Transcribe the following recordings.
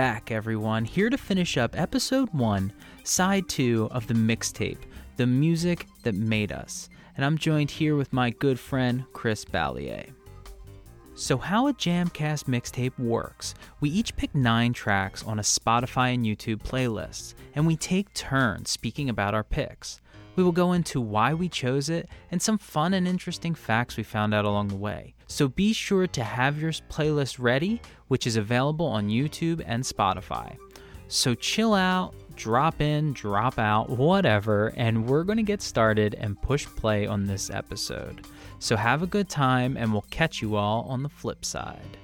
Back, everyone, here to finish up episode one, side two of the mixtape, The Music That Made Us. And I'm joined here with my good friend, Chris Balliet. So, how a Jamcast mixtape works we each pick nine tracks on a Spotify and YouTube playlist, and we take turns speaking about our picks. We will go into why we chose it and some fun and interesting facts we found out along the way. So be sure to have your playlist ready, which is available on YouTube and Spotify. So chill out, drop in, drop out, whatever, and we're going to get started and push play on this episode. So have a good time, and we'll catch you all on the flip side.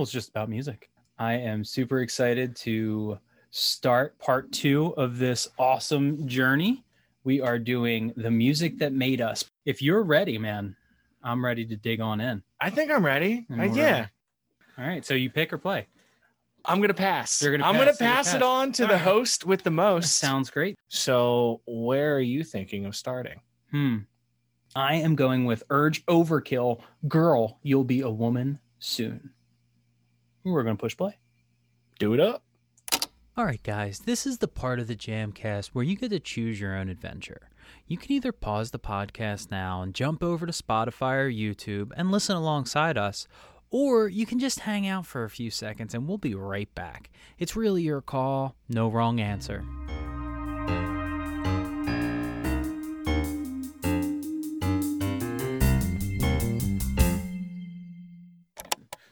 Well, it's just about music. I am super excited to start part two of this awesome journey. We are doing the music that made us. If you're ready, man, I'm ready to dig on in. I think I'm ready. Yeah, ready. All right. So you pick or play. I'm gonna pass. Gonna I'm pass, gonna pass it on to All the right. host with the That most. sounds great. so, where are you thinking of starting? Hmm. I am going with Urge Overkill. Girl, you'll be a woman soon. We're going to push play. Do it up. All right, guys, this is the part of the Jamcast where you get to choose your own adventure. You can either pause the podcast now and jump over to Spotify or YouTube and listen alongside us, or you can just hang out for a few seconds and we'll be right back. It's really your call, no wrong answer.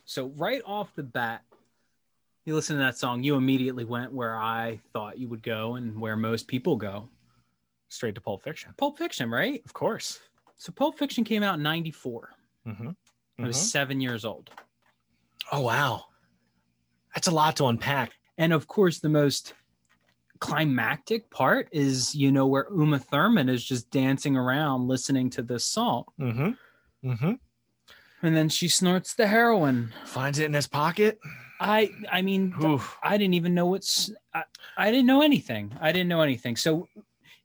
So, right off the bat, you listen to that song, you immediately went where I thought you would go and where most people go. Straight to Pulp Fiction. Pulp Fiction, right? Of course. So Pulp Fiction came out in 94. Mm-hmm. I was seven years old. Oh wow, that's a lot to unpack. And of course, the most climactic part is, you know, where Uma Thurman is just dancing around listening to this song. Mm-hmm. And then she snorts the heroin. Finds it in his pocket. I I mean, Oof. I didn't even know what's I, I didn't know anything. I didn't know anything. So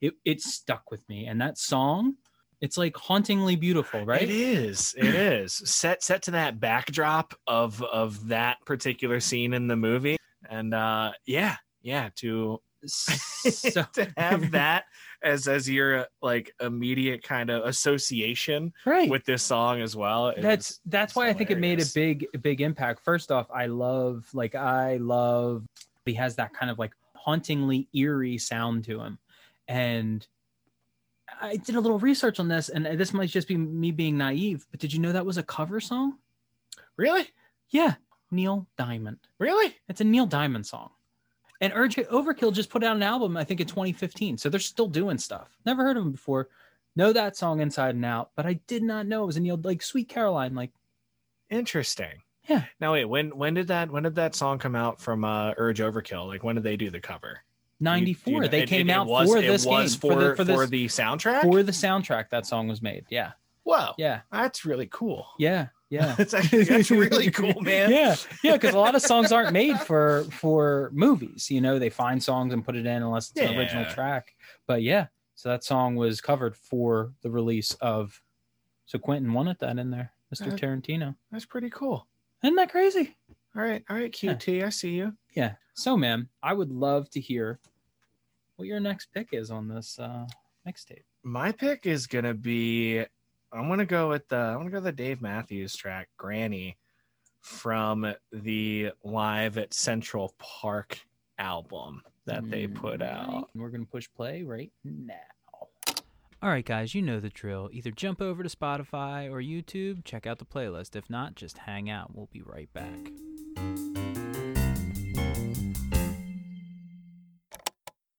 it it stuck with me. And that song, it's like hauntingly beautiful, right? It is. It is set set to that backdrop of of that particular scene in the movie, and uh, yeah, yeah. To So to have that as as your uh, like immediate kind of association right. with this song as well. that's that's why I think it made a big big impact. First off, I love like I love he has that kind of like hauntingly eerie sound to him. And I did a little research on this and this might just be me being naive, but did you know that was a cover song? really, Yeah, Neil Diamond. really. It's a Neil Diamond song. And Urge Overkill just put out an album, I think in 2015. So they're still doing stuff. Never heard of them before. Know that song inside and out, but I did not know it was a Neil like Sweet Caroline. Like Interesting. Yeah. Now wait, when when did that when did that song come out from uh, Urge Overkill? Like when did they do the cover? Do you- 94. you know- they it- came it- it out was- for it this was game. for the, for, for the soundtrack. for the soundtrack that song was made. Yeah. Whoa, Yeah. that's really cool. Yeah. Yeah. That's actually that's really cool, man. Yeah. Yeah. Because a lot of songs aren't made for for movies. You know, they find songs and put it in unless it's an original track. But yeah. So that song was covered for the release of so Quentin wanted that in there, Mr. Uh, Tarantino. That's pretty cool. Isn't that crazy? All right, all right, QT, I see you. Yeah. So man, I would love to hear what your next pick is on this uh mixtape. My pick is gonna be. I'm gonna go with the. I'm gonna go with the Dave Matthews track "Granny" from the Live at Central Park album that they mm, put out. Alright, We're going to push play right now. All right, guys, you know the drill. Either jump over to Spotify or YouTube, check out the playlist. If not, just hang out. We'll be right back.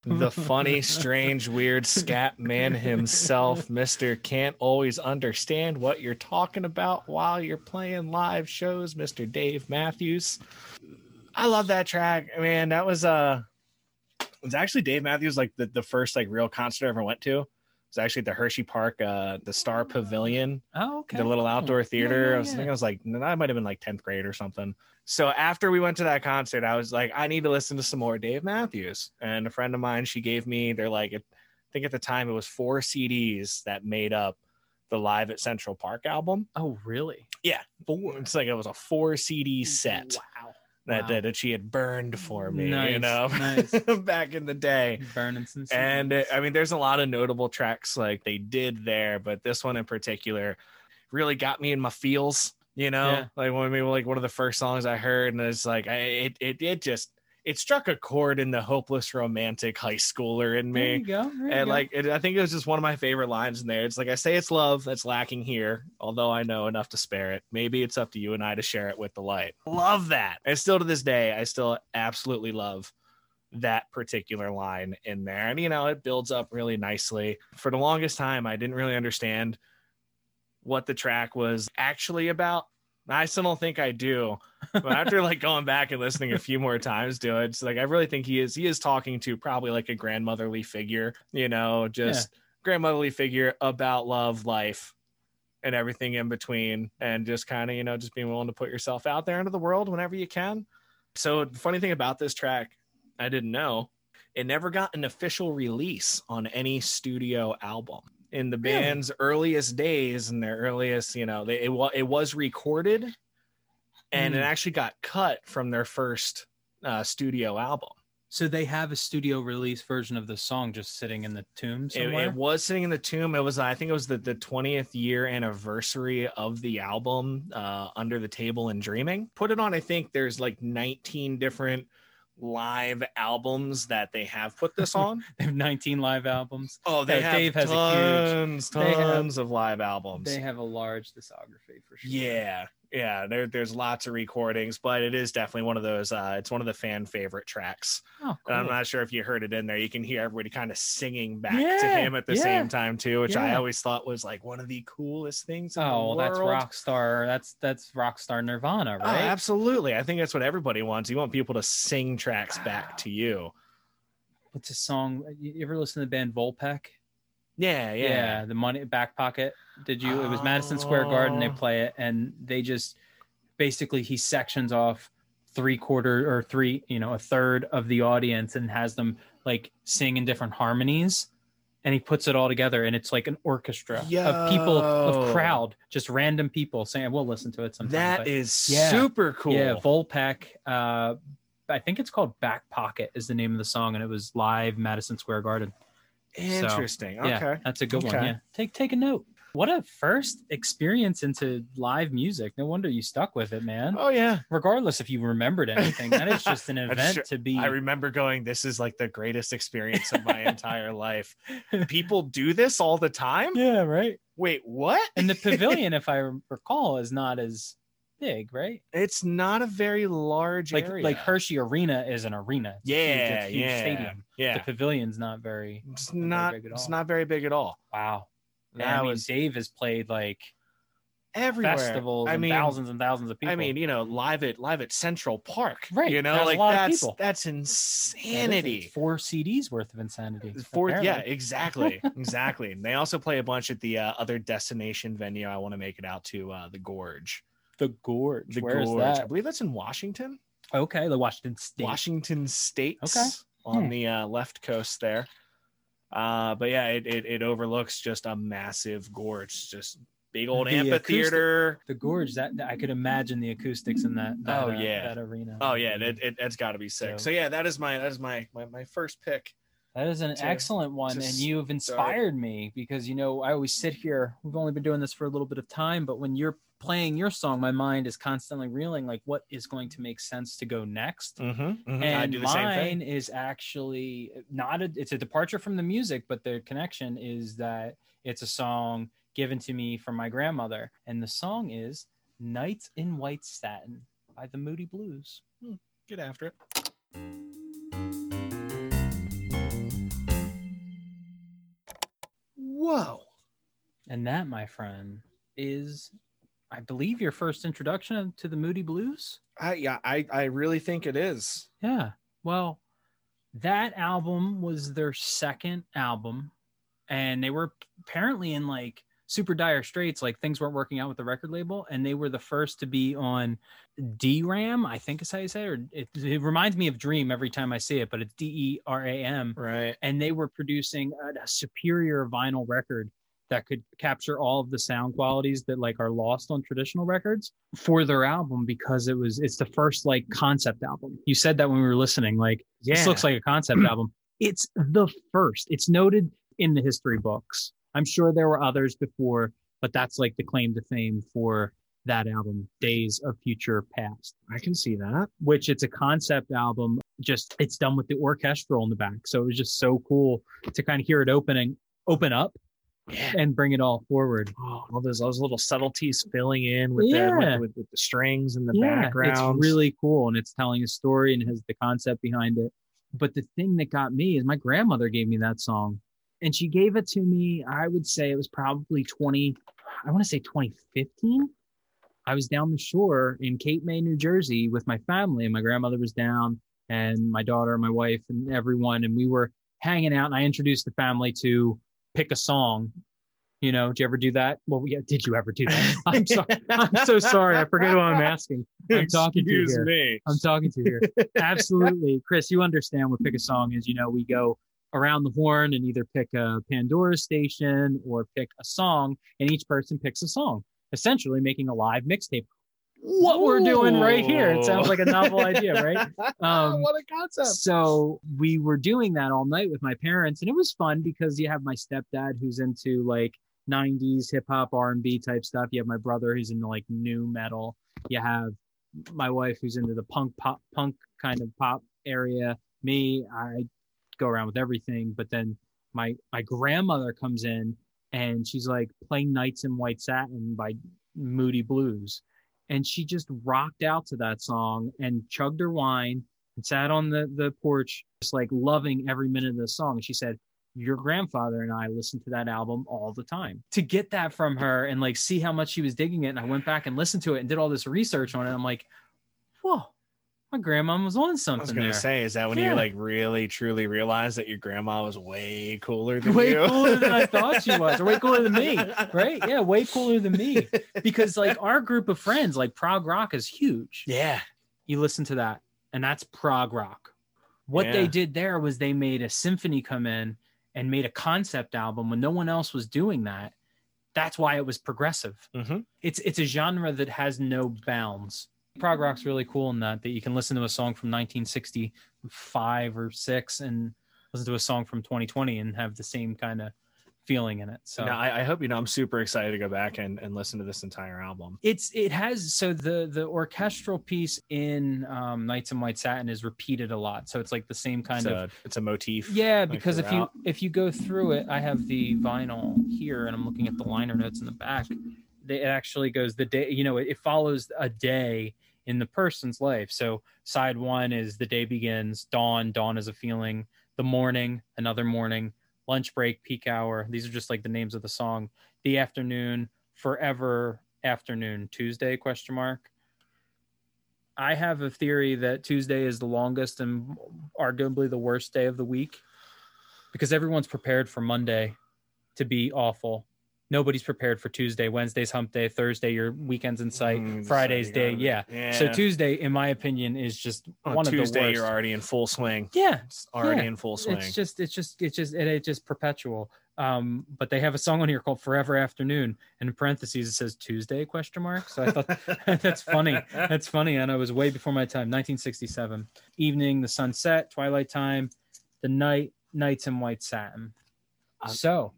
The funny, strange, weird scat man himself, Mr. Can't Always Understand What You're Talking About While You're Playing Live Shows, Mr. Dave Matthews. I love that track. Man, that was uh it was actually Dave Matthews like the, the first like real concert I ever went to. It was actually at the Hershey Park, uh, the Star Pavilion, Oh, okay. the little outdoor Yeah, theater. yeah, I was thinking I was like, I might have been like 10th grade or something. So after we went to that concert, I was like, I need to listen to some more Dave Matthews. And a friend of mine, she gave me, they're like, I think at the time it was four CDs that made up the Live at Central Park album. Oh, really? Yeah, four. It's like it was a four CD set Wow. that, Wow. that that she had burned for me, you know, nice. back in the day. Burning some. And CDs. I mean, there's a lot of notable tracks like they did there, but this one in particular really got me in my feels. You know, Yeah. like when maybe like one of the first songs I heard, and it's like I, it it it just it struck a chord in the hopeless romantic high schooler in there me. you go. And like, it, I think it was just one of my favorite lines in there. It's like, I say it's love that's lacking here, although I know enough to spare it. Maybe it's up to you and I to share it with the light. Love that. And still to this day, I still absolutely love that particular line in there. And, you know, it builds up really nicely. For the longest time, I didn't really understand what the track was actually about. I still don't think I do. But after like going back and listening a few more times to it, it's like I really think he is he is talking to probably like a grandmotherly figure, you know, just grandmotherly figure about love, life, and everything in between, and just kind of, you know, just being willing to put yourself out there into the world whenever you can. So the funny thing about this track, I didn't know, it never got an official release on any studio album. In the Really? band's earliest days and their earliest, you know, they, it, it was recorded and it Mm. actually got cut from their first uh, studio album. So they have a studio release version of the song just sitting in the tomb It, somewhere. it was sitting in the tomb. It was, I think, it was the the twentieth year anniversary of the album, uh, "Under the Table and Dreaming." Put it on. I think there's like nineteen different live albums that they have put this on. they have 19 live albums. oh, they have Dave has a huge- tons, have- tons of live albums. They have a large discography for sure. Yeah, yeah. There, there's lots of recordings, but it is definitely one of those. Uh, it's one of the fan favorite tracks. Oh, And I'm not sure if you heard it in there. You can hear everybody kind of singing back to him at the yeah. same time too, which I always thought was like one of the coolest things. In Oh, that's world. Rockstar. That's that's Rockstar Nirvana, Oh, right? absolutely. I think that's what everybody wants. You want people to sing tracks back to you. What's a song? You ever listen to the band Vulfpeck? Yeah, yeah. the money back pocket. Did you? It was Madison Square Garden. They Oh. play it, and they just basically he sections off three quarter or three, you know, a third of the audience and has them like sing in different harmonies. And he puts it all together, and it's like an orchestra of people, of crowd, just random people saying, "We'll listen to it sometime." That but- is Yeah. super cool. Yeah, Vulfpeck. Uh, I think it's called Back Pocket is the name of the song, and it was live Madison Square Garden. Interesting. Yeah, okay. that's a good one. Yeah, take take a note. What a first experience into live music. No wonder you stuck with it, man. Oh yeah. Regardless if you remembered anything, that is just an event sure- to be. I remember going, this is like the greatest experience of my entire life. People do this all the time? yeah, right. Wait, what? And the pavilion, if I recall, is not as big, right? It's not a very large Like area. like Hershey Arena is an arena. It's Yeah, a huge yeah, stadium. yeah. The pavilion's not very. It's very not. big at It's not very big at all. Wow. That I mean, was Dave has played like everywhere. festivals I and mean, thousands and thousands of people. I mean, you know, live at live at Central Park. Right, You know, that's a like that's people. that's That insanity. Four CDs worth of insanity. For yeah, exactly, exactly. And they also play a bunch at the uh, other destination venue. I want to make it out to uh, the Gorge. The Gorge. The Where's Gorge. I that? believe that's in Washington. Okay, the Washington State. Washington State. Okay. On Hmm. the uh, left coast there. Uh, but yeah, it, it it overlooks just a massive gorge, just big old The amphitheater. The Gorge. That I could imagine the acoustics in that. that Oh, uh, yeah. that arena. Oh yeah, it, it has got to be sick. Dope. So yeah, that is my that is my my, my first pick. That is an to- excellent one, and you've start. inspired me because you know I always sit here. We've only been doing this for a little bit of time, but when you're playing your song, my mind is constantly reeling like what is going to make sense to go next. Mm-hmm, I and do the same mine is actually not a it's a departure from the music but the connection is that it's a song given to me from my grandmother and the song is nights in white satin by the moody blues Get after it. Whoa. and that my friend is i believe your first introduction to the moody blues I yeah, I I really think it is. yeah well that album was their second album and they were apparently in like super dire straits like things weren't working out with the record label and they were the first to be on Deram I think is how you say it or it, it reminds me of Dream every time I see it but it's D E R A M Right. and they were producing a, a superior vinyl record that could capture all of the sound qualities that like are lost on traditional records for their album because it was it's the first like concept album. You said that when we were listening like this looks like a concept album. It's the first. It's noted in the history books. I'm sure there were others before, but that's like the claim to fame for that album, Days of Future Past I can see that. which it's a concept album. Just it's done with the orchestral in the back, so it was just so cool to kind of hear it opening, open up, Yeah. and bring it all forward. Oh, all those those little subtleties filling in with the Yeah. with, with, with the strings and the yeah, background. it's really cool, and it's telling a story and it has the concept behind it. But the thing that got me is my grandmother gave me that song, and she gave it to me. I would say it was probably twenty. I want to say 2015. I was down the shore in Cape May, New Jersey with my family, and my grandmother was down, and my daughter, and my wife, and everyone, and we were hanging out. And I introduced the family to pick a song. You know, did you ever do that? Well, yeah, did you ever do that? I'm sorry. I'm so sorry. I forget who I'm asking. I'm talking to you Excuse here. me. I'm talking to you here. Absolutely. Chris, you understand what pick a song is. You know, we go around the horn and either pick a Pandora station or pick a song, and each person picks a song, essentially making a live mixtape. What we're doing right here. It sounds like a novel idea, right? Um, what a concept. So we were doing that all night with my parents, and it was fun because you have my stepdad who's into like 90s hip hop, R&B type stuff. You have my brother who's into like nu metal. You have my wife who's into the punk pop punk kind of pop area. Me, I go around with everything, but then my my grandmother comes in and she's like playing Nights in White Satin by Moody Blues. And she just rocked out to that song and chugged her wine and sat on the, the porch, just like loving every minute of the song. She said, Your grandfather and I listened to that album all the time. To get that from her and like see how much she was digging it. And I went back and listened to it and did all this research on it. I'm like, Whoa, my grandma was on something. I was gonna there. say, is that when Yeah. you like really truly realized that your grandma was way cooler than way you? cooler than I thought she was, or way cooler than me, right? Yeah, way cooler than me. Because like our group of friends, like prog rock is huge. Yeah. You listen to that, and that's prog rock. What they did there was they made a symphony come in and made a concept album when no one else was doing that. That's why it was progressive. hmm It's it's a genre that has no bounds. Prog rock's really cool in that that you can listen to a song from 1965 or six and listen to a song from 2020 and have the same kind of feeling in it. So No, I, I hope you know. I'm super excited to go back and, and listen to this entire album. it's it has so the the orchestral piece in um, Nights in White Satin is repeated a lot. So it's like the same kind it's of a, it's a motif. yeah. like, Because if you if you go through it, I have the vinyl here, and I'm looking at the liner notes in the back. It actually goes the day. You know, it follows a day in the person's life. So side one is the day begins, dawn. Dawn is a feeling. The morning, another morning. Lunch break, peak hour. These are just like the names of the song. The afternoon, forever afternoon. Tuesday? Question mark. I have a theory that Tuesday is the longest and arguably the worst day of the week because everyone's prepared for Monday to be awful. Nobody's prepared for Tuesday. Wednesday's hump day. Thursday, your weekend's in sight. Mm, Friday's day. Yeah. yeah. So Tuesday, in my opinion, is just on one Tuesday, of the worst. you're already in full swing. yeah. It's already Yeah. in full swing. It's just, it's just, it's just, it, it's just perpetual. Um, but they have a song on here called "Forever Afternoon," and in parentheses it says Tuesday question mark. So I thought that's funny. That's funny, and it was way before my time. 1967. Evening, the sunset, twilight time, the night, nights in white satin. So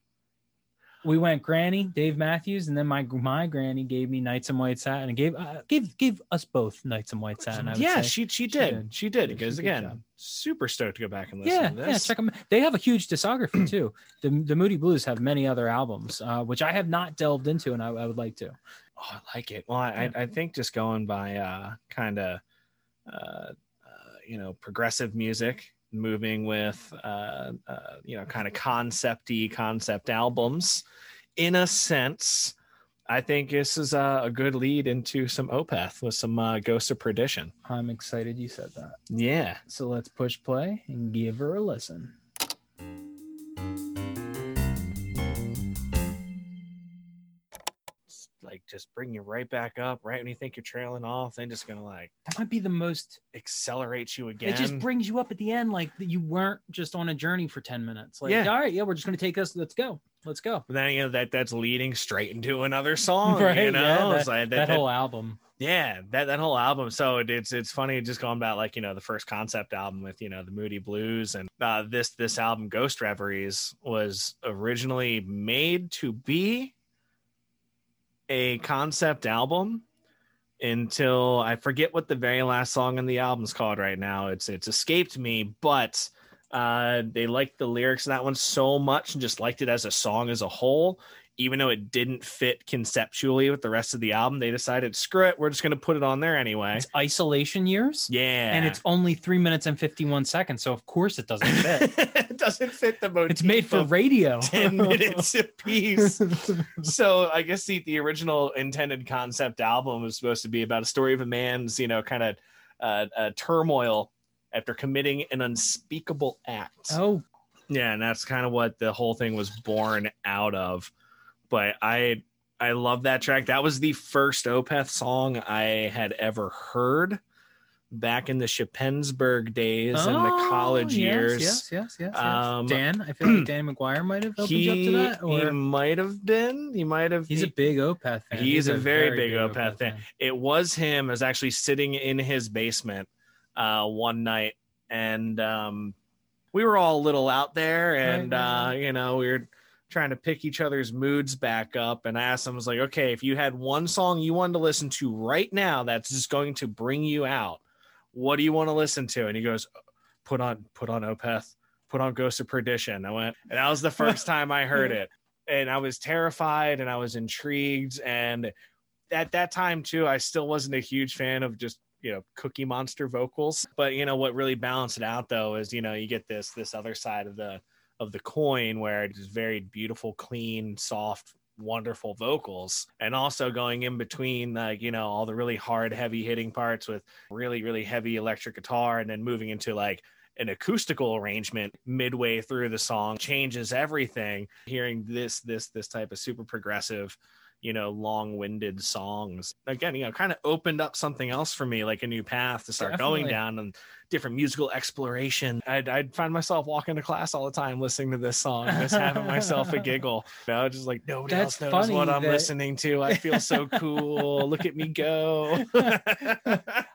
we went Granny, Dave Matthews, and then my my Granny gave me Nights in White Satin and gave uh, gave gave us both Nights in White Satin. Yeah, she she did. She did. She Because did a again, super stoked to go back and listen yeah, to yeah, check them. They have a huge discography too. The the Moody Blues have many other albums, uh, which I have not delved into, and I, I would like to. Oh, I like it. Well, I, I I think just going by uh, kind of, uh, uh, you know, progressive music, moving with, uh, uh, you know, kind of concepty concept albums, in a sense, I think this is a, a good lead into some Opeth with some uh, Ghosts of Perdition. I'm excited you said that. Yeah. So let's push play and give her a listen. Just bring you right back up right when you think you're trailing off then just gonna like That might be the most. accelerates you again It just brings you up at the end, like you weren't just on a journey for ten minutes. Like, Yeah. all right, yeah, we're just gonna take us. Let's go. Let's go. But then you know that that's leading straight into another song Right, you know yeah, It's like That, whole album. yeah that, that whole album so it, it's it's funny just going about like you know the first concept album with you know the moody blues and uh this this album ghost reveries was originally made to be a concept album until i forget what the very last song in the album's called right now. It's it's escaped me but uh they liked the lyrics of that one so much and just liked it as a song as a whole even though it didn't fit conceptually with the rest of the album, they decided, screw it, we're just going to put it on there anyway. It's isolation years. Yeah. And it's only three minutes and 51 seconds. So, of course, it doesn't fit. it doesn't fit the motif it's made for radio. 10 minutes a piece. so I guess the, the original intended concept album was supposed to be about a story of a man's, you know, kind of uh, uh, turmoil after committing an unspeakable act. oh, Yeah, and that's kind of what the whole thing was born out of. But I I love that track. That was the first Opeth song I had ever heard back in the Shippensburg days in the Oh, college yes, years. Yes, yes, yes. yes. Um, Dan, I feel like Dan McGuire might have opened you up to that. he Or might have been. He might have. he's a big Opeth fan. He's a very big Opeth fan. it was him. I was actually sitting in his basement uh, one night, and um, we were all a little out there, and Right, right, uh, you know, we were trying to pick each other's moods back up. And I asked him, I was like, okay, if you had one song you wanted to listen to right now that's just going to bring you out, what do you want to listen to? And he goes, put on, put on Opeth, put on Ghost of Perdition. I went, and that was the first time I heard it, and I was terrified and I was intrigued and at that time too i still wasn't a huge fan of just you know cookie monster vocals but you know what really balanced it out though is you know you get this this other side of the of the coin where it's very beautiful clean soft wonderful vocals and also going in between like you know all the really hard heavy hitting parts with really really heavy electric guitar and then moving into like an acoustical arrangement midway through the song changes everything. Hearing this this this type of super progressive you know long-winded songs again you know kind of opened up something else for me like a new path to start going down and different musical exploration I'd, I'd find myself walking to class all the time listening to this song just having myself a giggle you know just like nobody That's else knows what i'm listening to i feel so cool look at me go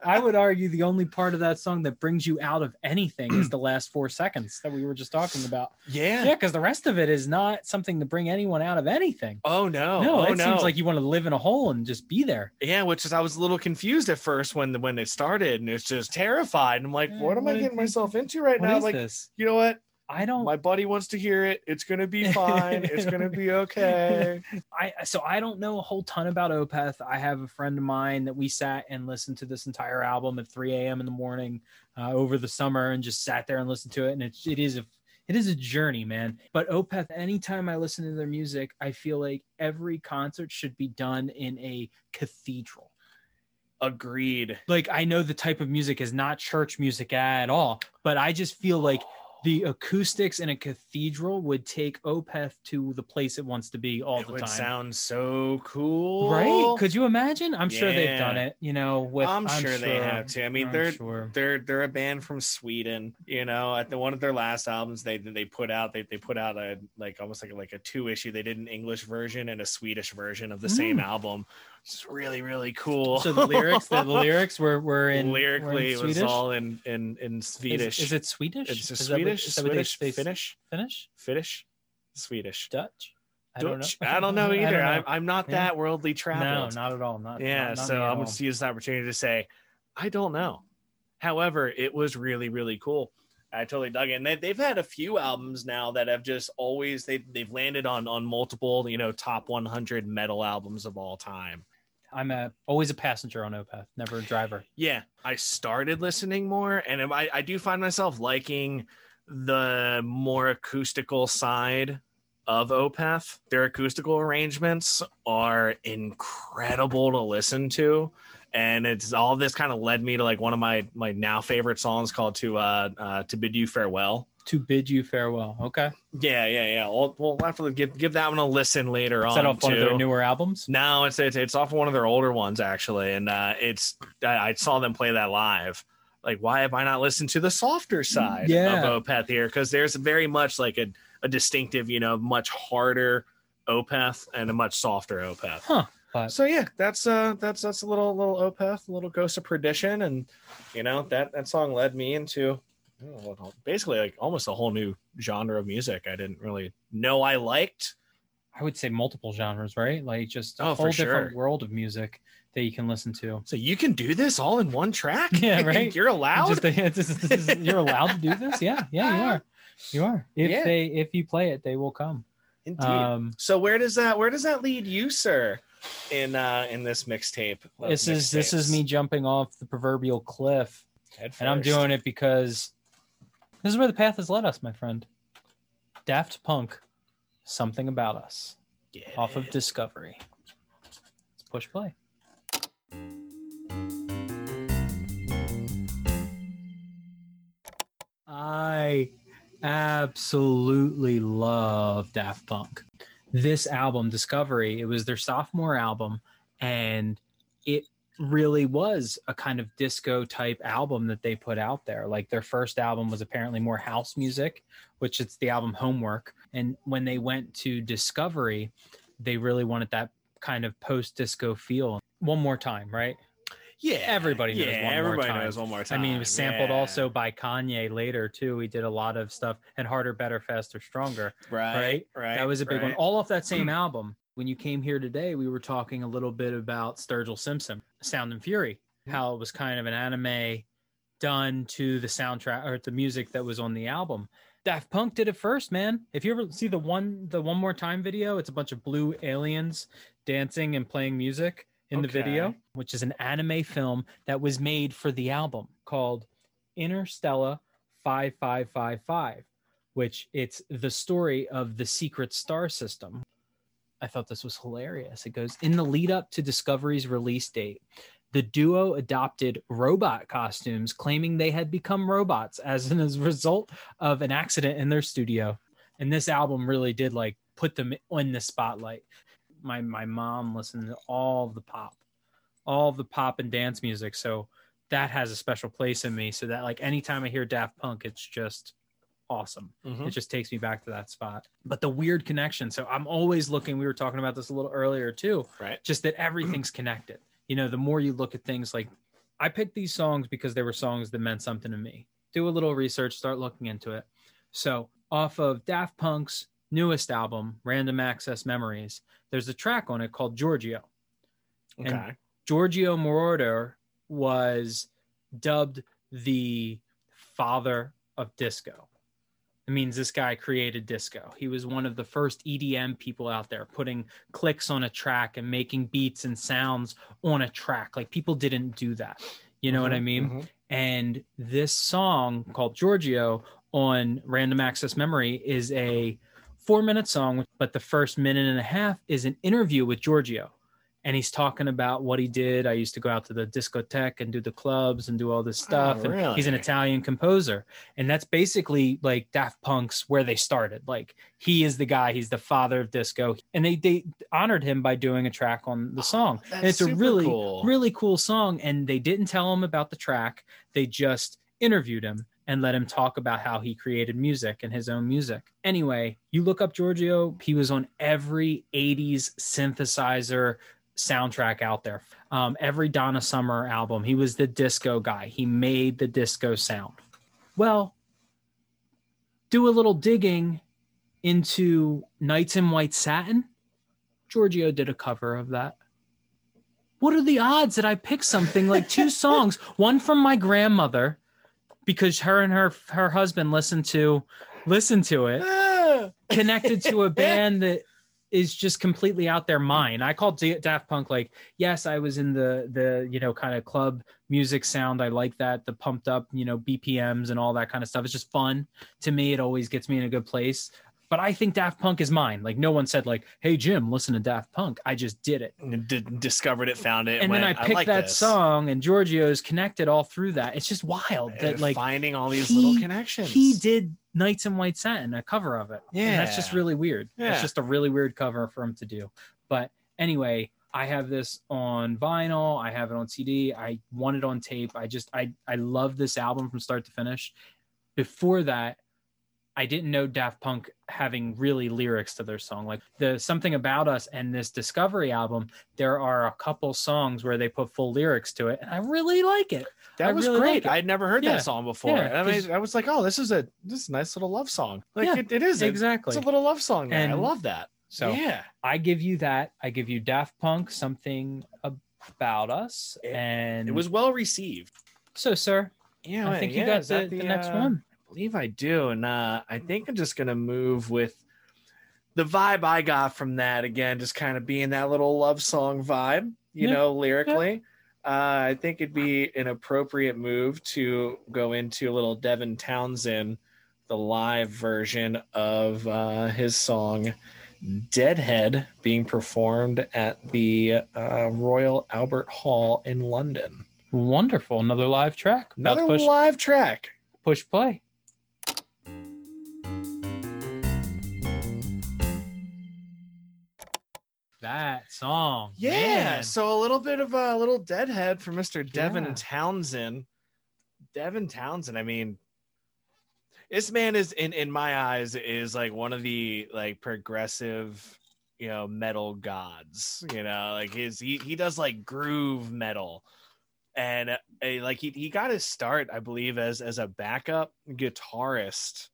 I would argue the only part of that song that brings you out of anything is the last four seconds that we were just talking about. yeah Yeah, because the rest of it is not something to bring anyone out of anything. oh no no, oh it no seems like you want to live in a hole and just be there. Yeah, which is I was a little confused at first when the when it started, and it's just terrified. And I'm like, Yeah, what am what I is- getting myself into right now? Like, this? you know what? I don't. My buddy wants to hear it. It's gonna be fine. it's gonna be okay. I so I don't know a whole ton about Opeth. I have a friend of mine that we sat and listened to this entire album at 3 a.m. in the morning uh, over the summer and just sat there and listened to it. And it, it is a it is a journey, man. But Opeth, anytime I listen to their music, I feel like every concert should be done in a cathedral. Agreed. Like I know the type of music is not church music at all, but I just feel like the acoustics in a cathedral would take Opeth to the place it wants to be all it the would time. sound so cool, Right? Could you imagine? I'm sure they've done it. You know, with I'm, sure, they have to. I mean, I'm they're sure. they're they're a band from Sweden. You know, at the one of their last albums, they they put out they they put out a like almost like like a two issue. They did an English version and a Swedish version of the same mm. album. It's really really cool. So the lyrics, the, the lyrics were were in lyrically were in it was all in in in Is- Swedish. Is, it Swedish? It's Is Swedish, that what Swedish, they- Finnish, Finnish, Finnish, Swedish. Dutch. I don't know. Dutch? I don't know either. don't know. I'm, I'm not Yeah. that worldly traveler. no, not at all. Not yeah, not- not so I'm going to use this opportunity to say, I don't know. However, it was really, really cool. I totally dug it. And they, they've had a few albums now that have just always they they've landed on on multiple you know top 100 metal albums of all time. I'm a always a passenger on Opeth, never a driver. Yeah, I started listening more, and I I do find myself liking the more acoustical side of Opeth. Their acoustical arrangements are incredible to listen to. And it's all this kind of led me to like one of my my now favorite songs called "To uh, uh To Bid You Farewell." To bid you farewell. Okay. Yeah, yeah, yeah. We'll, we'll have to give give that one a listen later Is on. that off one of their newer albums? No, it's it's it's off one of their older ones actually, and uh, it's I, I saw them play that live. Like, why have I not listened to the softer side Yeah. of Opeth here? Because there's very much like a, a distinctive, you know, much harder Opeth and a much softer Opeth. Huh. But So yeah, that's uh that's that's a little little Opeth, a little Ghost of Perdition, and you know that that song led me into I don't know what- basically like almost a whole new genre of music I didn't really know I liked. I would say multiple genres, right? Like just a Oh, whole different sure. world of music that you can listen to. So you can do this all in one track? Yeah, right. You're allowed. Just, just- you're allowed to do this. Yeah, yeah, you are. You are. If Yeah. they if you play it, they will come. Indeed. Um, so where does that where does that lead you, sir, in uh in this mixtape? this is this is me jumping off the proverbial cliff, and I'm doing it because this is where the path has led us, my friend. Daft Punk, something about us, off of. Discovery. Let's push play. I absolutely love Daft Punk. This album, Discovery, it was their sophomore album, and it really was a kind of disco type album that they put out there. Like their first album was apparently more house music, which it's the album Homework. And when they went to Discovery, they really wanted that kind of post disco feel. One more time, right? yeah, everybody knows yeah, One More everybody Time. knows one more time. I mean, it was sampled yeah. also by Kanye later too. He did a lot of stuff and harder, better, faster, stronger. right, right? right. that was a big one. All off that same album. When you came here today, we were talking a little bit about Sturgill Simpson, Sound and Fury, how it was kind of an anime done to the soundtrack or the music that was on the album. Daft Punk did it first, man. If you ever see the one the one more time video, it's a bunch of blue aliens dancing and playing music in the video, which is an anime film that was made for the album called Interstellar 5555, which it's the story of the secret star system. I thought this was hilarious. It goes in the lead up to Discovery's release date. The duo adopted robot costumes, claiming they had become robots as an as a result of an accident in their studio. And this album really did like put them in the spotlight. My my mom listened to all the pop, all the pop and dance music. So that has a special place in me. So that like anytime I hear Daft Punk, it's just awesome. Mhm. It just takes me back to that spot. But the weird connection. So I'm always looking. We were talking about this a little earlier too. right. Just that everything's connected. You know, the more you look at things like I picked these songs because they were songs that meant something to me. Do a little research, start looking into it. So off of Daft Punk's newest album, Random Access Memories, there's a track on it called Giorgio. And Okay. Giorgio Moroder was dubbed the father of disco. It means this guy created disco. He was one of the first EDM people out there putting clicks on a track and making beats and sounds on a track. Like people didn't do that. You know what I Mhm, mean? mhm. And this song called Giorgio on Random Access Memory is a four minute song, but the first minute and a half is an interview with Giorgio. And he's talking about what he did. I used to go out to the discotheque and do the clubs and do all this oh, stuff. and he's an? Italian composer. And that's basically like Daft Punk's where they started. Like he is the guy, he's the father of disco. And they they honored him by doing a track on the oh, song. Oh, that's it's a really, cool. really cool song. And they didn't tell him about the track. They just interviewed him and let him talk about how he created music and his own music. Anyway, you look up Giorgio, he was on every 80s synthesizer soundtrack out there. Um, every Donna Summer album, he was the disco guy. He made the disco sound. Well, do a little digging into Nights in White Satin. Giorgio did a cover of that. What are the odds that I pick something like two songs, one from my grandmother, because her and her her husband listened to listen to it, connected to a band that is just completely out their mind. I called D- Daft Punk like, yes, I was in the the you know kind of club music sound. I like that, the pumped up you know BPMs and all that kind of stuff. It's just fun to me. It always gets me in a good place. But I think Daft Punk is mine. Like no one said like, "Hey Jim, listen to Daft Punk." I just did it, d- discovered it, found it, and then I went, picked like that this." song, and Giorgio's connected all through that. It's just wild that like finding all these he- little connections. he did Nights in White Satin, a cover of it. And that's just really weird. Yeah. It's just a really weird cover for him to do. But anyway, I have this on vinyl. I have it on CD. I want it on tape. I just I I love this album from start to finish. Before that, I didn't know Daft Punk having really lyrics to their song. Like the something about us and this Discovery album, there are a couple songs where they put full lyrics to it, and I really like it. That I was really great. like. I'd never heard Yeah. that song before. Yeah, I mean, I was like, oh, this is a this is a nice little love song. Like Yeah, it, it is. Exactly. It's a little love song. There. I love that. So yeah. I give you that. I give you Daft Punk, something about us, and It was well received. so, sir. Yeah, I think you got the, the, next uh, one. Believe I do. And uh, I think I'm just gonna move with the vibe I got from that again, just kind of being that little love song vibe, you Yeah, know, lyrically. Uh, I think it'd be an appropriate move to go into a little Devin Townsend, the live version of uh, his song Deadhead being performed at the uh, Royal Albert Hall in London. Wonderful. Another live track. About Another push, live track. push play. That song. Yeah, man. so a little bit of a little deadhead for Mr. Devin Yeah. Townsend. Devin Townsend, I mean, this man is in in my eyes is like one of the like progressive, you know, metal gods. You know, like his he he does like groove metal. And uh, like he, he got his start, I believe, as as a backup guitarist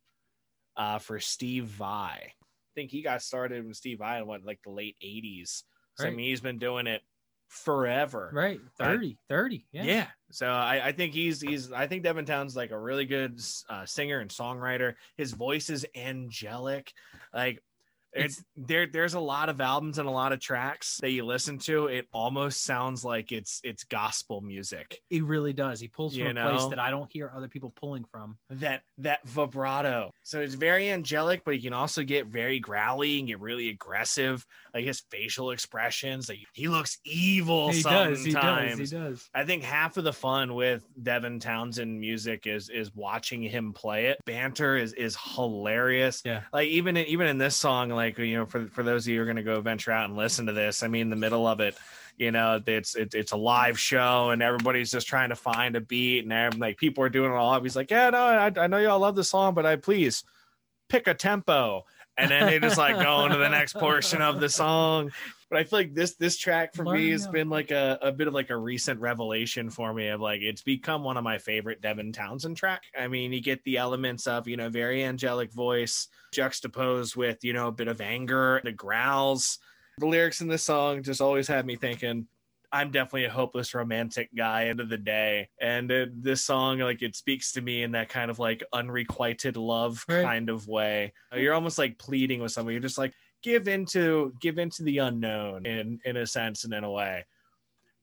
uh, for Steve Vai. I think he got started when Steve Vai went like the late '80s. So I mean, he's been doing it forever. Right. 30. 30. Yeah. Yeah. So I, I think he's he's I think Devin Towns like a really good uh, singer and songwriter. His voice is angelic. Like it's there there's a lot of albums and a lot of tracks that you listen to. It almost sounds like it's it's gospel music. He really does. He pulls from You a place that I don't hear other people pulling from. That that vibrato. So it's very angelic, but you can also get very growly and get really aggressive. Like his facial expressions. Like he looks evil he sometimes. does. He does. He does. I think half of the fun with Devin Townsend music is is watching him play it. Banter is is hilarious. Yeah. Like even in, even in this song, like you know, for for those of you who are gonna go venture out and listen to this, I mean, the middle of it, you know, it's it's it's a live show and everybody's just trying to find a beat and every- like people are doing it all. He's like, yeah, no, I, I know y'all love the song, but I please pick a tempo. And then they just like go into the next portion of the song. But I feel like this this track for me has how- been like a, a bit of like a recent revelation for me of like it's become one of my favorite Devin Townsend track. I mean, you get the elements of, you know, very angelic voice juxtaposed with, you know, a bit of anger, the growls. The lyrics in this song just always had me thinking, I'm definitely a hopeless romantic guy end of the day. And uh, this song, like, it speaks to me in that kind of like unrequited love Right. kind of way. You're almost like pleading with somebody. You're just like, give into give into the unknown in in a sense and in a way.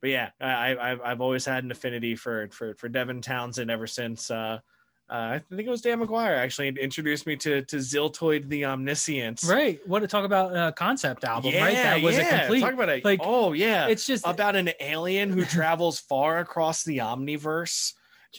But yeah, I, I've I've always had an affinity for for for Devin Townsend ever since. Uh, uh, I think it was Dan McGuire actually introduced me to to Ziltoid the Omniscience. Right. What to talk about a concept album, right? That was yeah. a complete. Talk about a like, oh yeah, it's just about an alien who travels far across the omniverse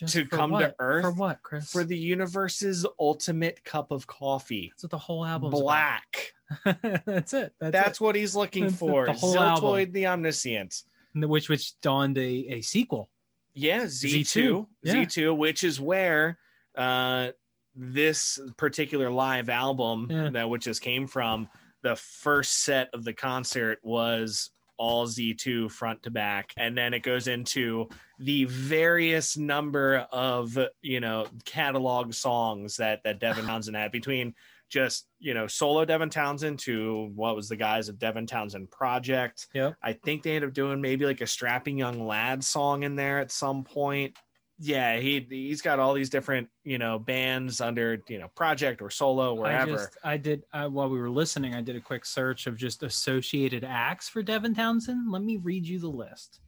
to come to? Earth For what, Chris? for the universe's ultimate cup of coffee. That's what the whole album's Black. about. That's it. That's, That's it. what he's looking That's for. the whole Ziltoid album. the Omniscient. which which dawned a, a sequel. Yeah, Z2. Z2, yeah. Z2, which is where uh this particular live album Yeah. that which just came from the first set of the concert was all Z2 front to back and then it goes into the various number of you know catalog songs that that Devin Townsend had between just you know solo Devin Townsend to what was the guys of Devin Townsend Project. Yeah, I think they ended up doing maybe like a strapping young lad song in there at some point. Yeah, he he's got all these different you know bands under you know project or solo I wherever. just I did uh, while we were listening, I did a quick search of just associated acts for Devin Townsend. Let me read you the list: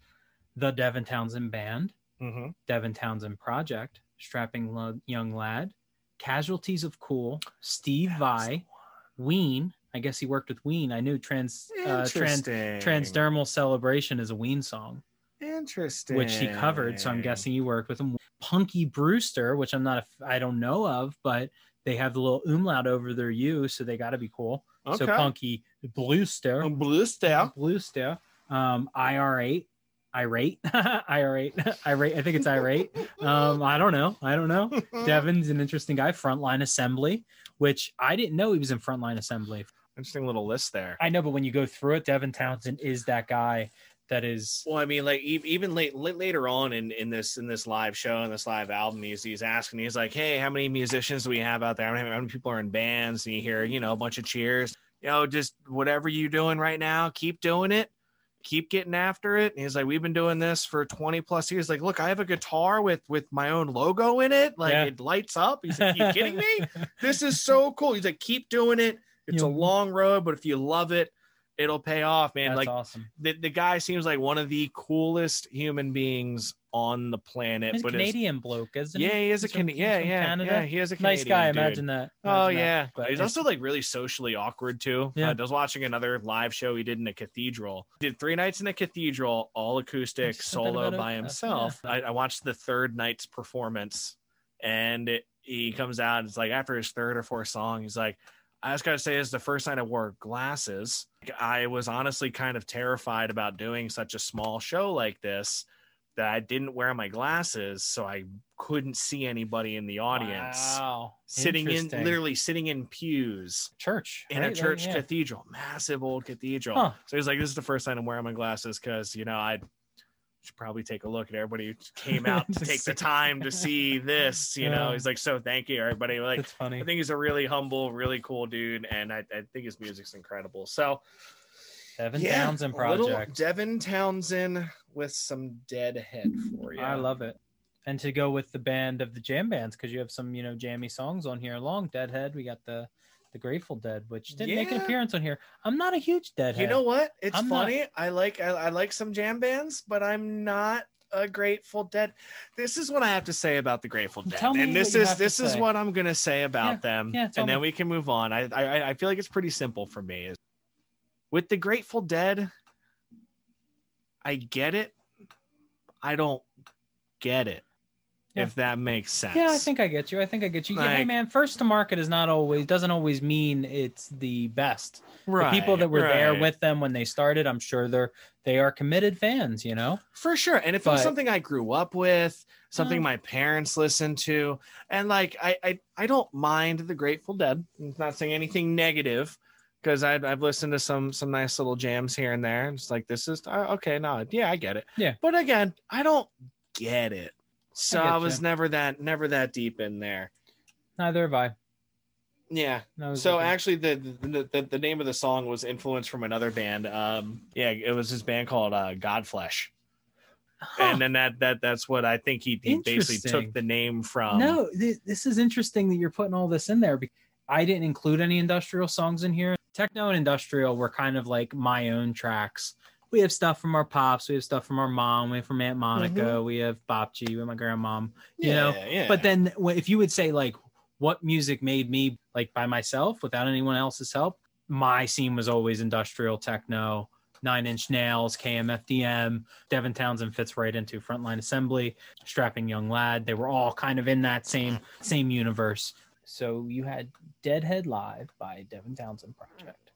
the Devin Townsend Band, Mhm. Devin Townsend Project, Strapping Lo- Young Lad, Casualties of Cool, Steve Vai, Ween. I guess he worked with Ween. I knew trans uh, trans transdermal celebration is a Ween song, Interesting. which he covered. So I'm guessing he worked with him. Punky Brüster, which I'm not, a, I don't know of, but they have the little umlaut over their U, so they got to be cool. Okay. So Punky Brüster, Blue Steel. Brüster, um, IR8, irate, IR8, irate. I think it's irate. Um, I don't know. I don't know. Devin's an interesting guy. Frontline Assembly, which I didn't know he was in Frontline Assembly. Interesting little list there. I know, but when you go through it, Devin Townsend is that guy that is. Well, I mean, like even late, late later on in, in this in this live show and this live album, he's he's asking, he's like, "Hey, how many musicians do we have out there? How many, how many people are in bands?" And you hear, you know, a bunch of cheers. You know, just whatever you're doing right now, keep doing it, keep getting after it. And he's like, "We've been doing this for 20 plus years." Like, look, I have a guitar with with my own logo in it. Like, Yeah. it lights up. He's like, "You kidding me? This is so cool." He's like, "Keep doing it. It's a long road, but if you love it." It'll pay off, man. That's like awesome. the, the guy seems like one of the coolest human beings on the planet. He's a but is- Canadian bloke, isn't he? yeah, he is a He's from- Can- yeah, yeah, Canada. yeah. He is a Nice guy. dude. Imagine that. Oh Imagine that. yeah, But he's also like really socially awkward too. Yeah. Uh, I was watching another live show he did in a cathedral. He did three nights in a cathedral, all acoustic, solo by himself. yeah. I, I watched the third night's performance, and it, he comes out. It's like after his third or fourth song, he's like, "I just gotta say, is the first night I wore glasses. I was honestly kind of terrified about doing such a small show like this." That I didn't wear my glasses, so I couldn't see anybody in the audience Wow. sitting in literally sitting in pews church in right? a church yeah. cathedral, massive old cathedral. Huh. So he's like, "This is the first time I'm wearing my glasses because you know I should probably take a look at everybody who came out to take the time to see this." You know, Yeah. he's like, "So thank you, everybody." Like, That's funny. I think he's a really humble, really cool dude, and I, I think his music's incredible. So Devin yeah, Townsend project. Devin Townsend with some Deadhead for you. I love it. And to go with the band of the jam bands, because you have some, you know, jammy songs on here along. Deadhead, we got the the Grateful Dead, which didn't make an appearance on here. I'm not a huge Deadhead. You know what? It's I'm not- funny. I like I, I like some jam bands, but I'm not a Grateful Dead. This is what I have to say about the Grateful Dead, me and this is this is say. what I'm gonna say about Yeah, them, yeah, and then we can move on. I, I I feel like it's pretty simple for me. Is with the Grateful Dead, I get it. I don't get it. Yeah. If that makes sense. Yeah, I think I get you. I think I get you. Yeah, hey man, first to market is not always doesn't always mean it's the best. right. the people that were there with them when they started, I'm sure they're they are committed fans, you know? For sure. And if it was something I grew up with, something Mm. my parents listened to, and like I I, I don't mind the Grateful Dead. I'm not saying anything negative because I've, I've listened to some some nice little jams here and there. And it's like this is uh, okay, no, yeah, I get it. Yeah. But again, I don't get it. So I I, was you. never that never that deep in there. Neither have I. Yeah. No, So actually, the, the the the name of the song was influenced from another band. Um, yeah, it was this band called uh, Godflesh. Huh. and then that that that's what I think he, he basically took the name from. no, th- this is interesting that you're putting all this in there. because I didn't include any industrial songs in here. Techno and industrial were kind of like my own tracks. We have stuff from our pops, we have stuff from our mom, we have from Aunt Monica, mm-hmm. we have Bopchi, we have my grandmom. you know, yeah. But then if you would say like what music made me like by myself without anyone else's help, my scene was always industrial techno, Nine Inch Nails, KMFDM, Devin Townsend fits right into Frontline Assembly, Strapping Young Lad. They were all kind of in that same same universe. So you had Deadhead Live by Devin Townsend Project.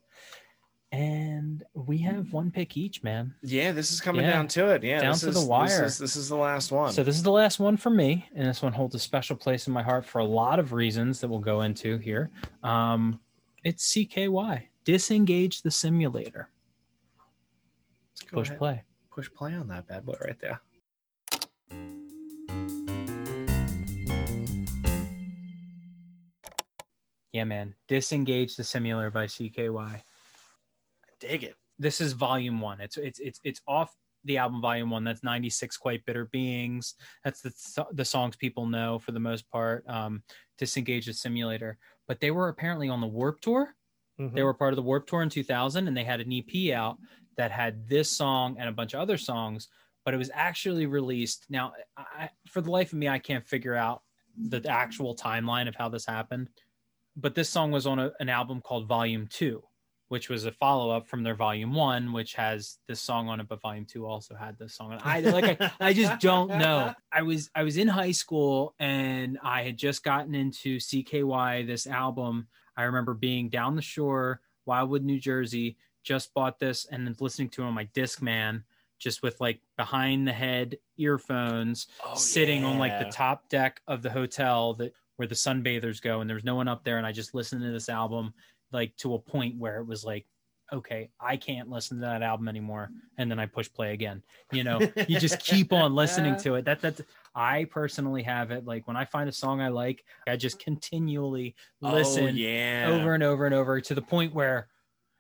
And we have one pick each, man. yeah, this is coming Yeah. down to it. Yeah, Down this to is, the wire. This is, this is the last one. So this is the last one for me, and this one holds a special place in my heart for a lot of reasons that we'll go into here. Um, it's CKY, disengage the simulator. Let's go Push ahead. play. push play on that bad boy right there. Yeah, man, disengage the simulator by CKY. Dig it. This is volume one. It's it's it's it's off the album volume one. That's ninety six quite bitter beings. That's the so- the songs people know for the most part. Um, disengage the simulator, but they were apparently on the Warped tour. Mm-hmm. They were part of the Warped Tour in 2000, and they had an EP out that had this song and a bunch of other songs. But it was actually released. Now, I, for the life of me, I can't figure out the actual timeline of how this happened. but this song was on a, an album called Volume Two, which was a follow up from their Volume One, which has this song on it. But Volume Two also had this song. on it. I like I, I just don't know. I was I was in high school and I had just gotten into CKY this album. I remember being down the shore, Wildwood, New Jersey, just bought this and then listening to it on my Discman, just with like behind the head earphones, Oh, sitting on like the top deck of the hotel that where the sunbathers go, and there was no one up there, and I just listened to this album like to a point where it was like, okay, I can't listen to that album anymore, and then I push play again. You know, you just keep on listening to it. That that's I personally have it like when I find a song I like, I just continually oh, listen Oh, yeah. over and over and over to the point where,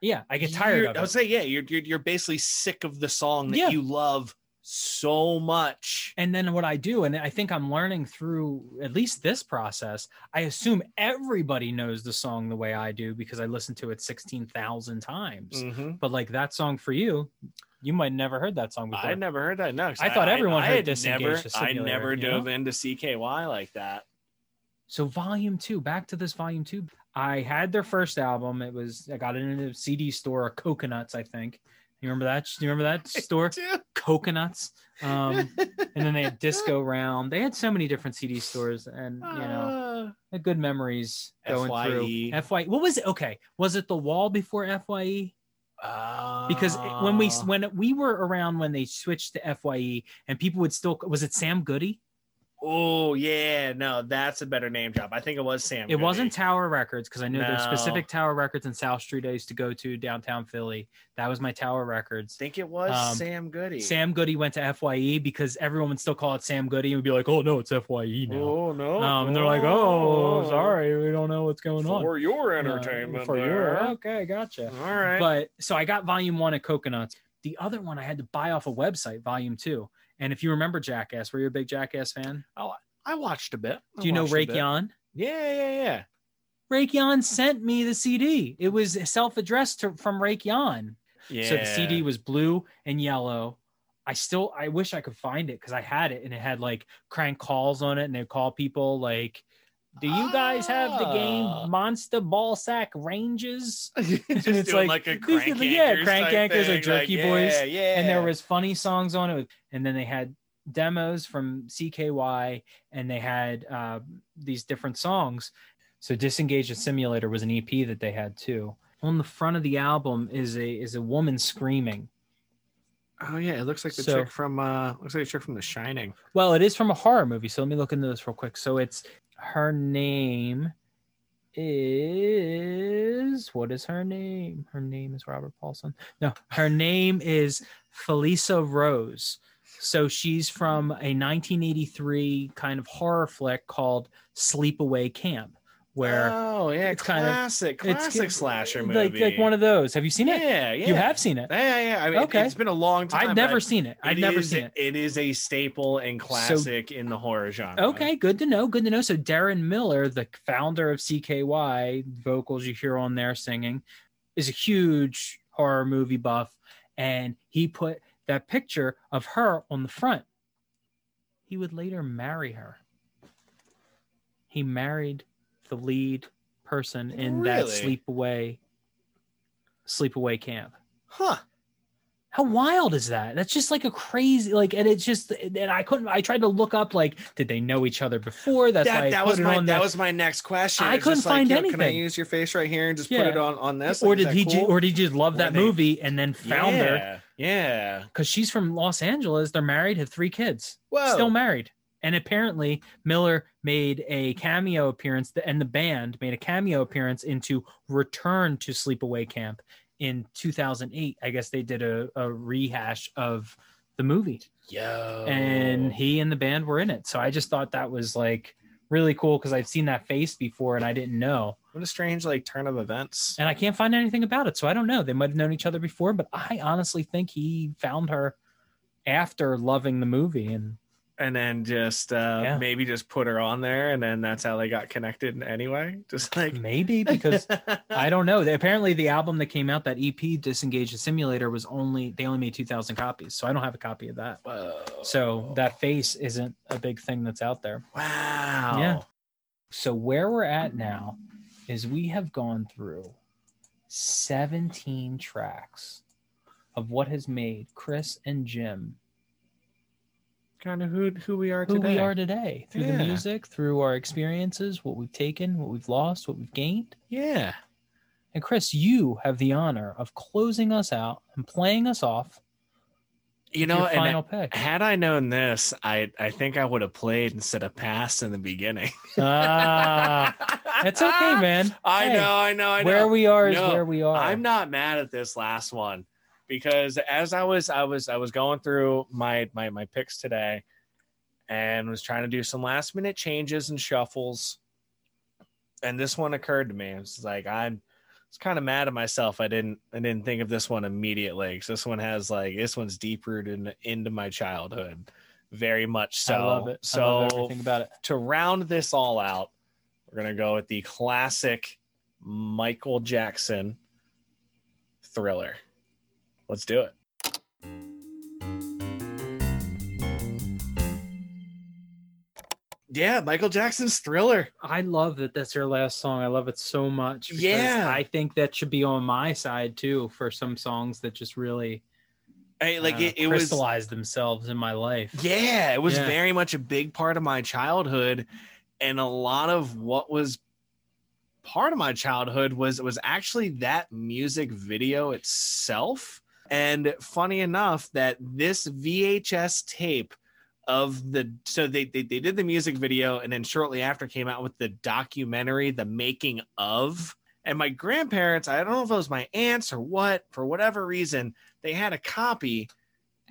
yeah, I get tired You're- of I would say, yeah, you're, you're you're basically sick of the song that Yeah. you love so much. And then what I do, and I think I'm learning through at least this process, I assume everybody knows the song the way I do because I listen to it 16,000 times. Mhm. But like that song for you, you might never heard that song before. I never heard that. No, I thought everyone heard had Disengage never, I never you know? dove into CKY like that. So volume two, back to this volume two. I had their first album. It was I got it in a CD store, Coconuts, I think. You remember that? Do you remember that store? Coconuts. Um, and then they had Disco Round. They had so many different CD stores, and you know, Uh, good memories going FYE. through. Fye. What was it? Okay, was it the Wall before Fye? Because when we uh, when we were around when they switched to Fye, and people would still was it Sam Goody? Oh yeah, no, that's a better name drop. I think it was Sam. It Goody. wasn't Tower Records because I know there's specific Tower Records in South Street I used to go to downtown Philly. That was my Tower Records. I think it was Um, Sam Goody. Sam Goody went to Fye because everyone would still call it Sam Goody and would be like, "Oh no, it's Fye now." Oh no! Um, and they're like, "Oh, sorry, we don't know what's going on." For your Uh, entertainment, for there. your okay, gotcha. All right. But so I got volume one at Coconuts. The other one I had to buy off a website, volume two. And if you remember Jackass, were you a big Jackass fan? Oh, I watched a bit. I Do you know watched a bit. Rake Yohn? Yeah, yeah, yeah. Rake Yohn sent me the CD. It was self-addressed to, from Rake Yohn. Yeah. So the CD was blue and yellow. I still I wish I could find it because I had it and it had like crank calls on it and they call people like, "Do you guys have the Ah. game Monster Ball Sack Ranges?" Just it's like- like, a crank the- yeah, crank anchors or jerky like, boys. Yeah, yeah. and there was funny songs on it and then they had demos from cky and they had uh, these different songs so disengage the simulator was an ep that they had too on the front of the album is a is a woman screaming Oh yeah, it looks like the So- chick from uh looks like a chick from The Shining. well it is from a horror movie so let me look into this real quick so it's her name is what is her name? Her name is robert paulson. No her name is Felissa Rose. So she's from a 1983 kind of horror flick called sleepaway camp where oh yeah, it's kind of- classic, it's classic slasher movie. like like one of those have you seen it yeah, yeah. you have seen it Yeah, yeah. I mean, Okay. it's been a long time. i've never seen it i've it never is- seen it It is a staple and classic in the horror genre. Okay, good to know. Good to know. So Deron Miller, the founder of CKY, vocals you hear on there singing, is a huge horror movie buff, and he put that picture of her on the front. He would later marry her. He married the lead person in that sleepaway sleepaway camp. Huh. How wild is that? That's just like a crazy like, and it's just and I couldn't. I tried to look up like, did they know each other before? That's That, that was my on that was my next question. I couldn't just like, find yo, Can I anything. use your face right here and just put it on on this? or Like, did he cool? or did he just love Or that they- movie and then found her yeah, Yeah. because she's from Los Angeles? They're married, have three kids, Whoa. still married. And apparently, Miller made a cameo appearance, and the band made a cameo appearance into Return to Sleepaway Camp in 2008. I guess they did a, a rehash of the movie. Yeah. and he and the band were in it. So I just thought that was like really cool because I've seen that face before and I didn't know. what a strange like turn of events. And I can't find anything about it. So I don't know. They might have known each other before, but I honestly think he found her after loving the movie. And and then just uh Yeah. maybe just put her on there and then that's how they got connected anyway just like maybe because I don't know. They, apparently, the album that came out, that EP, Disengage the Simulator, was only, they only made 2,000 copies. So I don't have a copy of that. Whoa. So that face isn't a big thing that's out there. wow Yeah. So where we're at now is we have gone through 17 tracks of what has made Chris and Jim Kind of who who we are who today. we are today through the music, through our experiences, what we've taken, what we've lost, what we've gained. Yeah. And Chris, you have the honor of closing us out and playing us off. You know, final pick. had I known this, I I think I would have played instead of passed in the beginning. Ah, it's okay, man. I Hey, know, I know, I know. Where we are is No, where we are. I'm not mad at this last one because as I was I was I was going through my my my picks today and was trying to do some last minute changes and shuffles. And this one occurred to me. It's like I'm it's kind of mad at myself. I didn't I didn't think of this one immediately because this one has like this one's deep rooted in, into my childhood. Very much so. I love it. I So love everything about it. to round this all out, we're gonna go with the classic Michael Jackson thriller. Let's do it. Yeah, Michael Jackson's thriller. I love that that's your last song. I love it so much. Yeah. I think that should be on my side too for some songs that just really I, like uh, it, it was themselves in my life. Yeah, it was Yeah. very much a big part of my childhood, and a lot of what was part of my childhood was was actually that music video itself. And funny enough, that this VHS tape of the so they, they they did the music video, and then shortly after came out with the documentary, the making of. And my grandparents, I don't know if it was my aunts or what, for whatever reason, they had a copy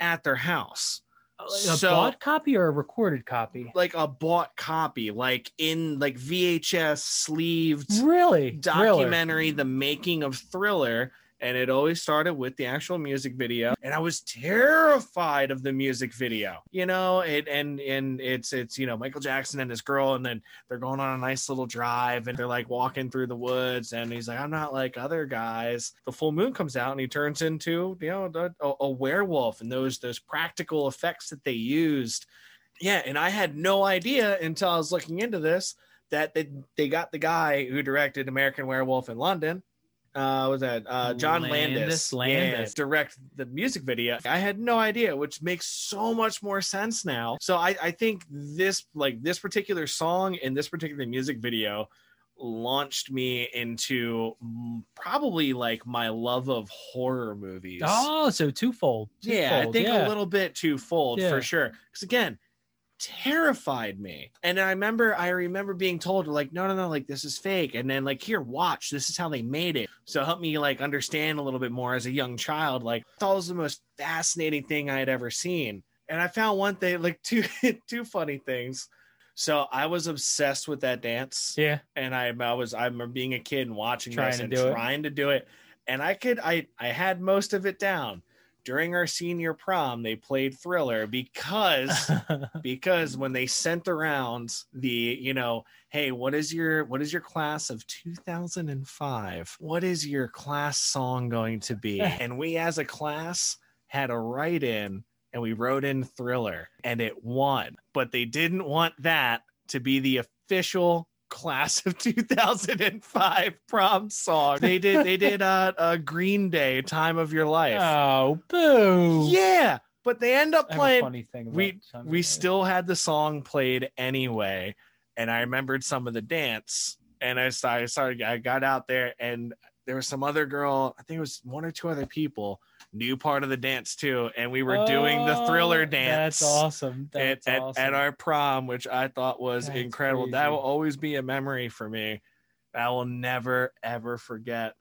at their house A So- bought copy or a recorded copy? like a bought copy, like in like VHS sleeved Really? documentary, The Making of Thriller. And it always started with the actual music video. And I was terrified of the music video. You know, it and and it's it's you know, Michael Jackson and his girl, and then they're going on a nice little drive and they're like walking through the woods, and he's like, I'm not like other guys. The full moon comes out and he turns into, you know, a, a- a werewolf, and those those practical effects that they used yeah, and I had no idea until I was looking into this that they, they got the guy who directed American Werewolf in London. Uh, was that uh, John Landis? Landis, Landis. Yeah, direct the music video. I had no idea, which makes so much more sense now. So I, I think this like this particular song and this particular music video launched me into probably like my love of horror movies. Oh, so twofold. Yeah, I think yeah. a little bit twofold Yeah. for sure. Because again, terrified me. And I remember, I remember being told like, no, no, no, like this is fake. And then like, here, watch, this is how they made it. So help me like understand a little bit more as a young child. Like, thought was the most fascinating thing I had ever seen. And I found one thing, like two, two funny things. So I was obsessed with that dance Yeah. and I, I was I remember being a kid and watching Trying this to and it. trying to do it, and I could I I had most of it down. During our senior prom, they played Thriller because because when they sent around the you know hey what is your what is your class of 2005 what is your class song going to be? And we as a class had a write in and we wrote in thriller and it won. But they didn't want that to be the official class of 2005 prom song. They did they did uh, a green day time of your life. Oh, boo. yeah but they end up I playing funny thing we we still had the song played anyway and i remembered some of the dance and i started, started i got out there and there was some other girl i think it was one or two other people knew part of the dance too and we were doing the oh, thriller Oh, dance That's awesome. at, That's at, awesome. at our prom which i thought was That's incredible that will always be a memory for me i will never ever forget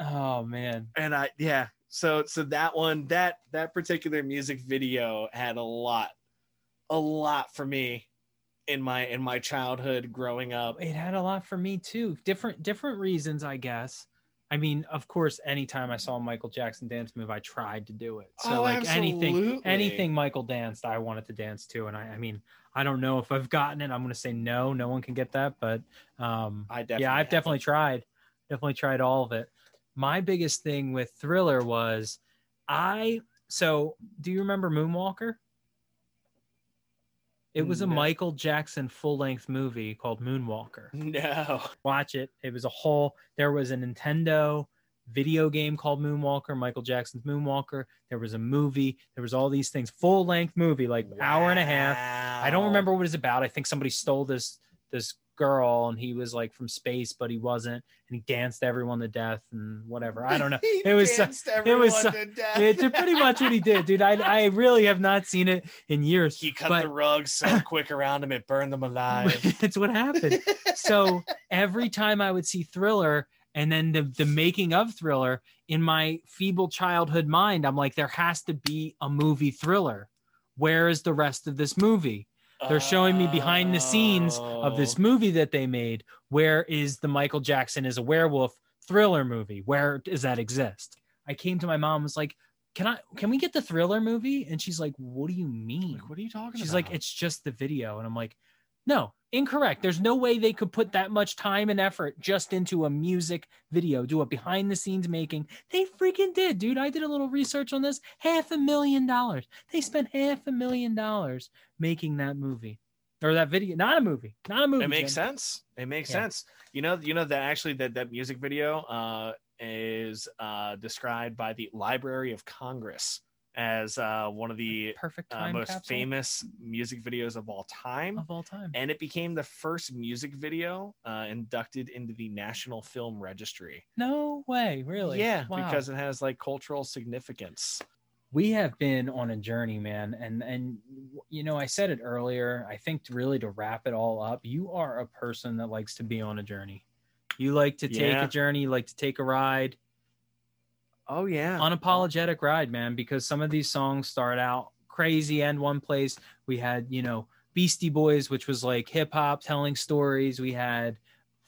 oh man. and I yeah. So so that one that that particular music video had a lot, a lot for me in my in my childhood growing up. It had a lot for me too. Different different reasons, I guess. I mean, of course, anytime I saw a Michael Jackson dance move, I tried to do it. So Oh, like anything anything Michael danced, I wanted to dance to. And I, I mean, I don't know if I've gotten it. I'm gonna say no, no one can get that. But um I definitely yeah, I've have. definitely tried. Definitely tried all of it. My biggest thing with Thriller was I so do you remember Moonwalker? It was a mm, No. Michael Jackson full length movie called Moonwalker. No. Watch it. It was a whole. There was a Nintendo video game called Moonwalker, Michael Jackson's Moonwalker. There was a movie. There was all these things. Full length movie, like hour and a half. I don't remember what it's about. I think somebody stole this this girl and he was like from space, but he wasn't, and he danced everyone to death and whatever. I don't know. He It was so- danced it was everyone to death. It's pretty much what he did, dude. I I really have not seen it in years. He cut but the rug so quick around him it burned them alive. it's what happened. So every time I would see Thriller and then the the making of Thriller in my feeble childhood mind, I'm like, there has to be a movie Thriller. Where is the rest of this movie? They're showing me behind the scenes of this Oh. movie that they made. Where is the Michael Jackson is a werewolf thriller movie? Where does that exist? I came to my mom and was like, "Can I? Can we get the thriller movie?" And she's like, "What do you mean?" Like, what are you talking about? She's about? like, "It's just the video," and I'm like, "No, incorrect. There's no way they could put that much time and effort just into a music video, do a behind the scenes making. They freaking did, dude. I did a little research on this. Half a million dollars. They spent half a million dollars making that movie or that video. Not a movie. Not a movie. it makes sense. It makes Yeah. sense. You know, you know that actually that that music video uh, is uh, described by the Library of Congress as uh, one of the Perfect uh, most capsule famous music videos of all time. of all time. And it became the first music video uh, inducted into the National Film Registry. No way, really. Yeah, Wow. because it has like cultural significance. we have been on a journey man and and you know i said it earlier i think to really to wrap it all up you are a person that likes to be on a journey you like to take Yeah. a journey you like to take a ride Oh yeah, unapologetic ride man because some of these songs start out crazy and one place. We had you know beastie boys which was like hip hop telling stories. We had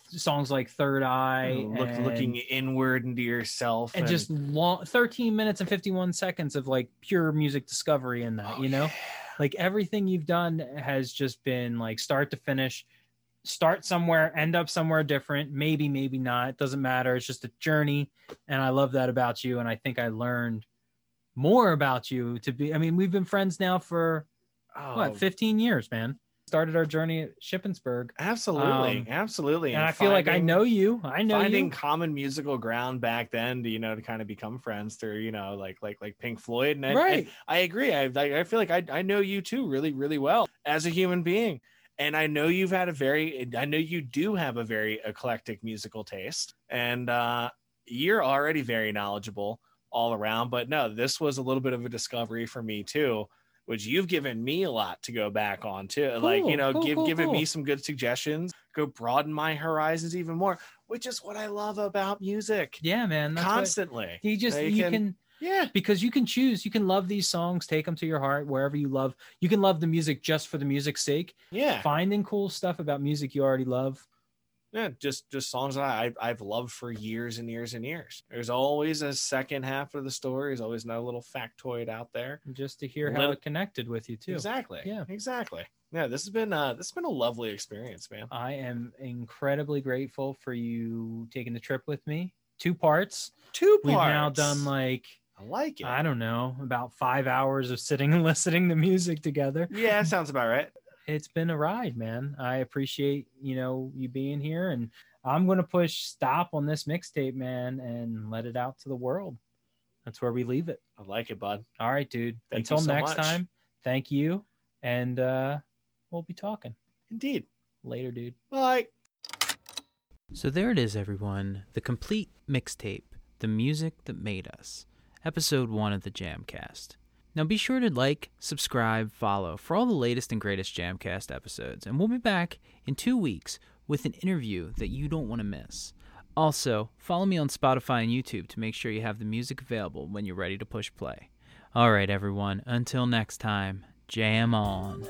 songs like third eye oh, Look, and- looking inward into yourself and just long 13 minutes and 51 seconds of like pure music discovery in that Oh, you know? yeah. like everything you've done has just been like start to finish start somewhere end up somewhere different. Maybe maybe not. It doesn't matter. It's just a journey and i love that about you and i think i learned more about you to be i mean we've been friends now for Oh, what 15 years man. Started our journey at shippensburg. Absolutely, Um, absolutely. and i feel like i know you. I know finding you. common musical ground back then to you know to kind of become friends through you know like like like Pink Floyd and, I- right. And I agree. I I feel like I I know you too really really well as a human being. And I know you've had a very I know you do have a very eclectic musical taste and uh you're already very knowledgeable all around, but no, this was a little bit of a discovery for me too. Which you've given me a lot to go back on too, like you know, cool, give cool, giving me some good suggestions, go broaden my horizons even more, which is what I love about music yeah man that's what- constantly. you just They you can- can Yeah, because you can choose you can love these songs take them to your heart wherever you love you can love the music just for the music's sake yeah, finding cool stuff about music you already love yeah. Just just songs that I I've loved for years and years and years. There's always a second half of the story. There's always another little factoid out there. just to hear how it connected with you too Exactly. Yeah. Exactly. Yeah. This has been uh this has been a lovely experience, man. i am incredibly grateful for you taking the trip with me two parts Two parts. we've now done like I like it. i don't know about five hours of sitting and listening to music together yeah, that sounds about right. it's been a ride, man. I appreciate you know you being here, and I'm gonna push stop on this mixtape, man, and let it out to the world. That's where we leave it. I like it, bud. All right, dude. Thank you Until so next much. time, thank you, and uh we'll be talking Indeed. later, dude. Bye. So there it is, everyone. The complete mixtape, The Music That Made Us, episode one of the Jamcast. Now be sure to like, subscribe, follow for all the latest and greatest Jamcast episodes, and we'll be back in two weeks with an interview that you don't want to miss. Also, follow me on Spotify and YouTube to make sure you have the music available when you're ready to push play. All right, everyone, until next time, jam on.